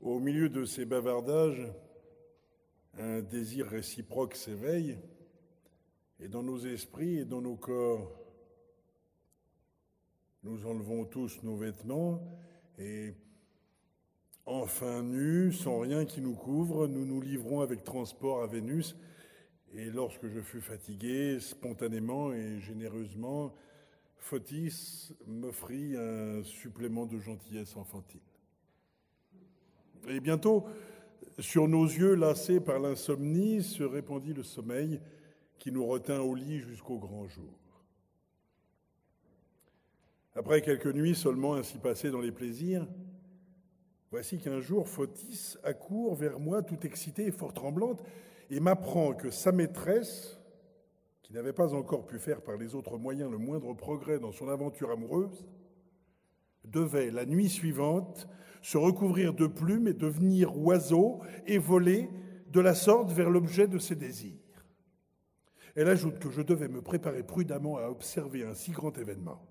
Au milieu de ces bavardages, un désir réciproque s'éveille, et dans nos esprits et dans nos corps, nous enlevons tous nos vêtements et, enfin nus, sans rien qui nous couvre, nous nous livrons avec transport à Vénus. Et lorsque je fus fatigué, spontanément et généreusement, Photis m'offrit un supplément de gentillesse enfantine. Et bientôt, sur nos yeux lassés par l'insomnie, se répandit le sommeil qui nous retint au lit jusqu'au grand jour. Après quelques nuits seulement ainsi passées dans les plaisirs, voici qu'un jour Photis accourt vers moi tout excitée et fort tremblante et m'apprend que sa maîtresse, qui n'avait pas encore pu faire par les autres moyens le moindre progrès dans son aventure amoureuse, devait, la nuit suivante, se recouvrir de plumes et devenir oiseau et voler de la sorte vers l'objet de ses désirs. Elle ajoute que je devais me préparer prudemment à observer un si grand événement.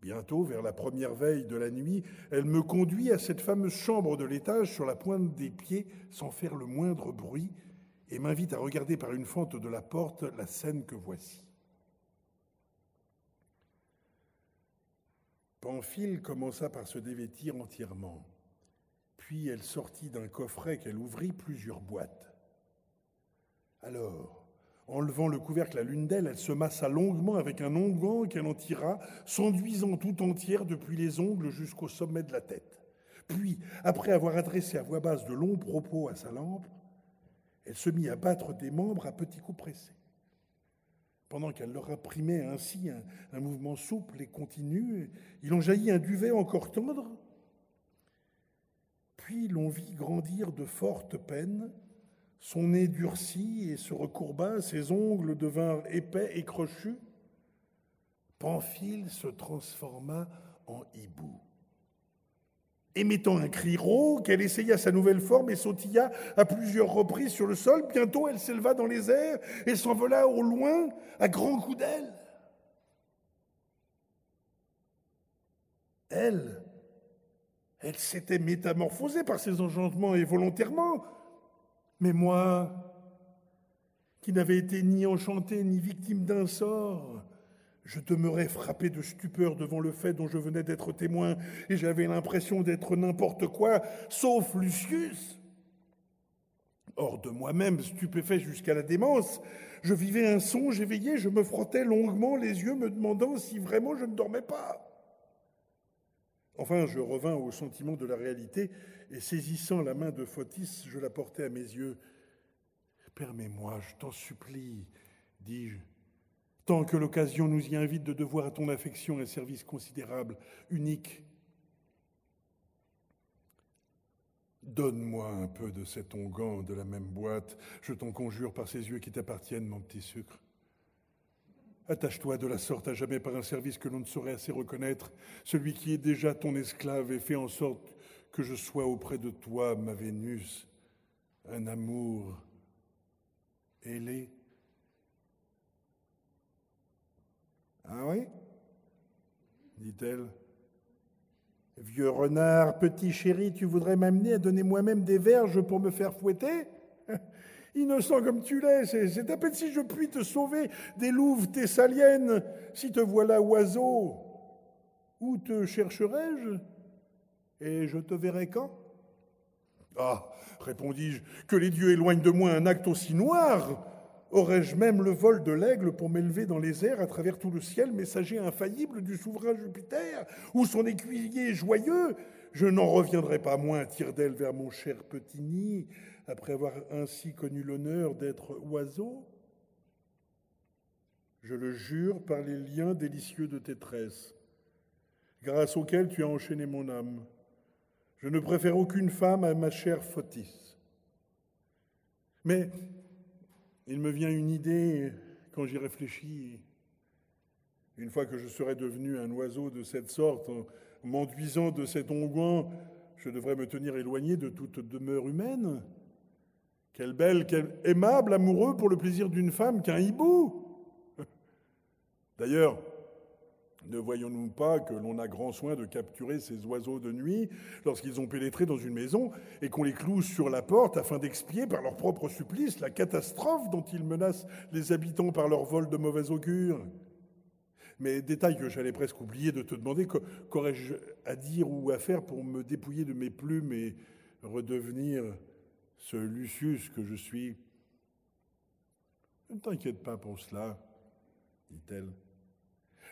Bientôt, vers la première veille de la nuit, elle me conduit à cette fameuse chambre de l'étage sur la pointe des pieds sans faire le moindre bruit et m'invite à regarder par une fente de la porte la scène que voici. Pamphile commença par se dévêtir entièrement, puis elle sortit d'un coffret qu'elle ouvrit plusieurs boîtes. Alors, enlevant le couvercle à l'une d'elles, elle se massa longuement avec un onguent qu'elle en tira, s'enduisant tout entière depuis les ongles jusqu'au sommet de la tête. Puis, après avoir adressé à voix basse de longs propos à sa lampe, elle se mit à battre des membres à petits coups pressés. Pendant qu'elle leur imprimait ainsi un, mouvement souple et continu, il en jaillit un duvet encore tendre. Puis l'on vit grandir de fortes peines, son nez durcit et se recourba, ses ongles devinrent épais et crochus. Pamphile se transforma en hibou. Émettant un cri rauque, elle essaya sa nouvelle forme et sautilla à plusieurs reprises sur le sol. Bientôt, elle s'éleva dans les airs et s'envola au loin à grands coups d'ailes. Elle, elle s'était métamorphosée par ses enchantements et volontairement. Mais moi, qui n'avais été ni enchantée ni victime d'un sort, je demeurais frappé de stupeur devant le fait dont je venais d'être témoin, et j'avais l'impression d'être n'importe quoi, sauf Lucius. Hors de moi-même, stupéfait jusqu'à la démence, je vivais un songe éveillé, je me frottais longuement les yeux, me demandant si vraiment je ne dormais pas. Enfin, je revins au sentiment de la réalité, et saisissant la main de Photis, je la portai à mes yeux. Permets-moi, je t'en supplie, dis-je, tant que l'occasion nous y invite de devoir à ton affection un service considérable, unique. Donne-moi un peu de cet onguent de la même boîte, je t'en conjure par ces yeux qui t'appartiennent, mon petit sucre. Attache-toi de la sorte à jamais par un service que l'on ne saurait assez reconnaître, celui qui est déjà ton esclave, et fais en sorte que je sois auprès de toi, ma Vénus, un amour ailé Ah oui dit-elle. Vieux renard, petit chéri, tu voudrais m'amener à donner moi-même des verges pour me faire fouetter? Innocent comme tu l'es, c'est à peine si je puis te sauver des louves thessaliennes, si te voilà oiseau. Où te chercherai-je? Et je te verrai quand? Ah, répondis-je, que les dieux éloignent de moi un acte aussi noir Aurais-je même le vol de l'aigle pour m'élever dans les airs à travers tout le ciel, messager infaillible du souverain Jupiter, ou son écuyer joyeux? Je n'en reviendrai pas moins tire d'aile vers mon cher petit nid, après avoir ainsi connu l'honneur d'être oiseau Je le jure par les liens délicieux de tes tresses, grâce auxquels tu as enchaîné mon âme. Je ne préfère aucune femme à ma chère Photis. Mais il me vient une idée quand j'y réfléchis. Une fois que je serai devenu un oiseau de cette sorte, en m'enduisant de cet onguent, je devrais me tenir éloigné de toute demeure humaine. Quel bel, quel aimable amoureux pour le plaisir d'une femme qu'un hibou. D'ailleurs, Ne voyons-nous pas que l'on a grand soin de capturer ces oiseaux de nuit lorsqu'ils ont pénétré dans une maison et qu'on les cloue sur la porte afin d'expier par leur propre supplice la catastrophe dont ils menacent les habitants par leur vol de mauvais augure? Mais détail que j'allais presque oublier de te demander, qu'aurais-je à dire ou à faire pour me dépouiller de mes plumes et redevenir ce Lucius que je suis? Ne t'inquiète pas pour cela, dit-elle.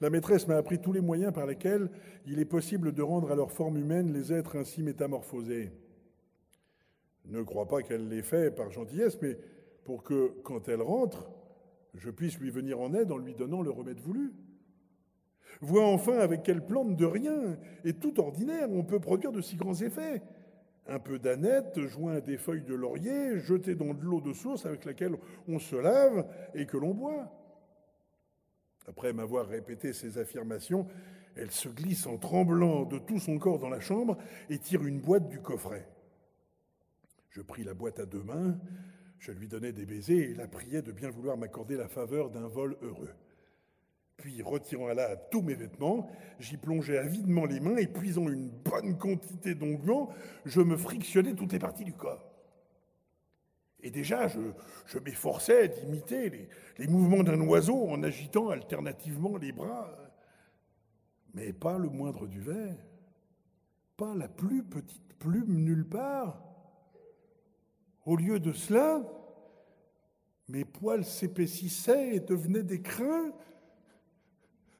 La maîtresse m'a appris tous les moyens par lesquels il est possible de rendre à leur forme humaine les êtres ainsi métamorphosés. Ne crois pas qu'elle l'ait fait par gentillesse, mais pour que, quand elle rentre, je puisse lui venir en aide en lui donnant le remède voulu. Vois enfin avec quelle plante de rien et tout ordinaire on peut produire de si grands effets. Un peu d'aneth joint à des feuilles de laurier, jetées dans de l'eau de source avec laquelle on se lave et que l'on boit. Après m'avoir répété ces affirmations, elle se glisse en tremblant de tout son corps dans la chambre et tire une boîte du coffret. Je pris la boîte à deux mains, je lui donnai des baisers et la priai de bien vouloir m'accorder la faveur d'un vol heureux. Puis, retirant à là tous mes vêtements, j'y plongeai avidement les mains et puisant une bonne quantité d'onguents, je me frictionnais toutes les parties du corps. Et déjà, je, m'efforçais d'imiter les, mouvements d'un oiseau en agitant alternativement les bras, mais pas le moindre duvet, pas la plus petite plume nulle part. Au lieu de cela, mes poils s'épaississaient et devenaient des crins.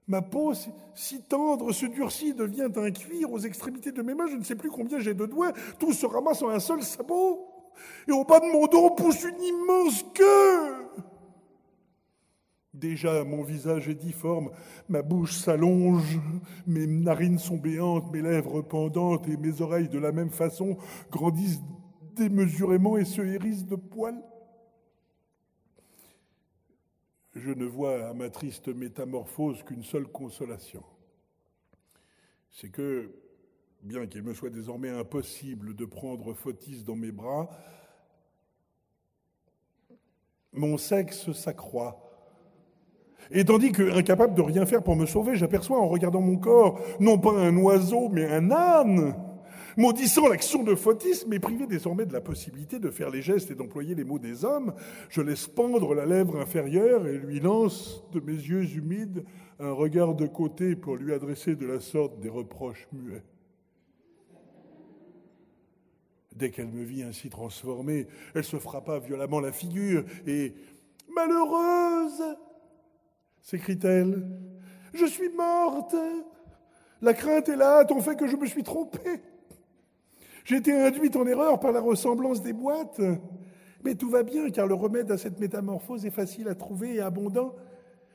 Ma peau, si tendre, se durcit, devient un cuir aux extrémités de mes mains. Je ne sais plus combien j'ai de doigts. Tout se ramasse en un seul sabot et au bas de mon dos pousse une immense queue. Déjà, mon visage est difforme, ma bouche s'allonge, mes narines sont béantes, mes lèvres pendantes et mes oreilles de la même façon grandissent démesurément et se hérissent de poils. Je ne vois à ma triste métamorphose qu'une seule consolation. C'est que bien qu'il me soit désormais impossible de prendre Fotis dans mes bras, mon sexe s'accroît. Et tandis que, incapable de rien faire pour me sauver, j'aperçois en regardant mon corps, non pas un oiseau, mais un âne. Maudissant l'action de Fotis, mais privé désormais de la possibilité de faire les gestes et d'employer les mots des hommes, je laisse pendre la lèvre inférieure et lui lance de mes yeux humides un regard de côté pour lui adresser de la sorte des reproches muets. Dès qu'elle me vit ainsi transformée, elle se frappa violemment la figure et Malheureuse s'écrie-t-elle, je suis morte. La crainte et la hâte ont fait que je me suis trompée. J'ai été induite en erreur par la ressemblance des boîtes. Mais tout va bien, car le remède à cette métamorphose est facile à trouver et abondant.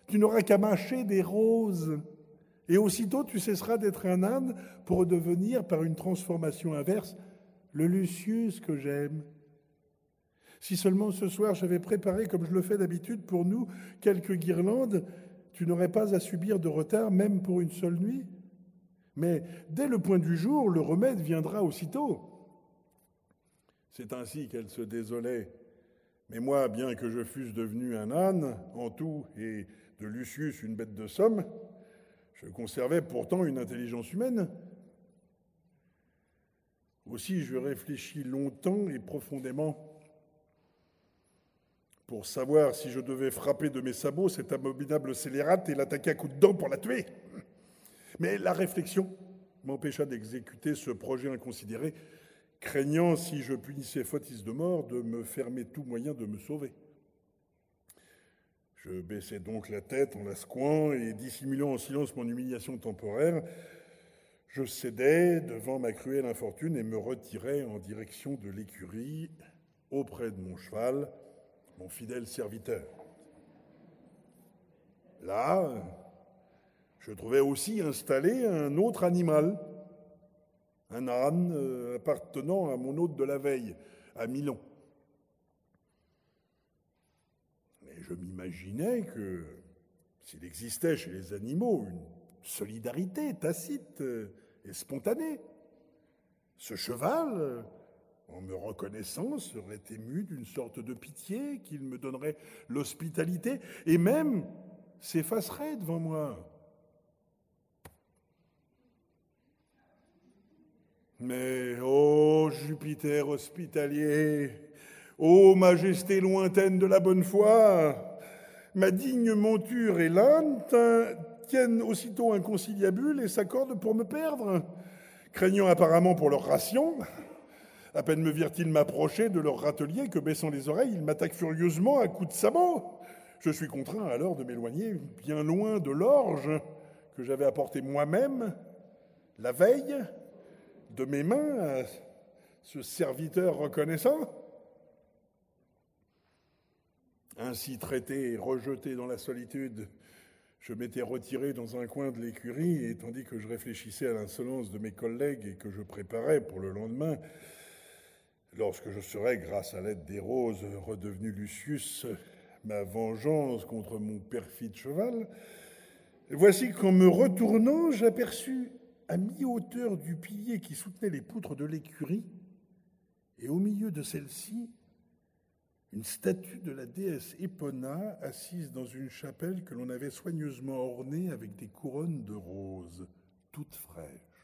Tu n'auras qu'à mâcher des roses. Et aussitôt tu cesseras d'être un âne pour devenir, par une transformation inverse, le Lucius que j'aime. Si seulement ce soir j'avais préparé, comme je le fais d'habitude pour nous, quelques guirlandes, tu n'aurais pas à subir de retard, même pour une seule nuit. Mais dès le point du jour, le remède viendra aussitôt. C'est ainsi qu'elle se désolait. Mais moi, bien que je fusse devenu un âne en tout et de Lucius une bête de somme, je conservais pourtant une intelligence humaine. Aussi, je réfléchis longtemps et profondément pour savoir si je devais frapper de mes sabots cette abominable scélérate et l'attaquer à coups de dents pour la tuer. Mais la réflexion m'empêcha d'exécuter ce projet inconsidéré, craignant, si je punissais Fotis de mort, de me fermer tout moyen de me sauver. Je baissai donc la tête en la secouant et dissimulant en silence mon humiliation temporaire, je cédais devant ma cruelle infortune et me retirais en direction de l'écurie auprès de mon cheval, mon fidèle serviteur. Là, je trouvais aussi installé un autre animal, un âne euh, appartenant à mon hôte de la veille, à Milan. Mais je m'imaginais que s'il existait chez les animaux une solidarité tacite, euh, et spontanée. Ce cheval, en me reconnaissant, serait ému d'une sorte de pitié qu'il me donnerait l'hospitalité et même s'effacerait devant moi. Mais ô Jupiter hospitalier, ô majesté lointaine de la bonne foi, ma digne monture est l'âne tiennent aussitôt un conciliabule et s'accordent pour me perdre, craignant apparemment pour leur ration. À peine me virent-ils m'approcher de leur râtelier que, baissant les oreilles, ils m'attaquent furieusement à coups de sabot. Je suis contraint alors de m'éloigner bien loin de l'orge que j'avais apporté moi-même la veille de mes mains à ce serviteur reconnaissant. Ainsi traité et rejeté dans la solitude, je m'étais retiré dans un coin de l'écurie et tandis que je réfléchissais à l'insolence de mes collègues et que je préparais pour le lendemain, lorsque je serais, grâce à l'aide des roses, redevenu Lucius, ma vengeance contre mon perfide cheval, voici qu'en me retournant, j'aperçus à mi-hauteur du pilier qui soutenait les poutres de l'écurie, et au milieu de celle-ci, une statue de la déesse Epona assise dans une chapelle que l'on avait soigneusement ornée avec des couronnes de roses, toutes fraîches.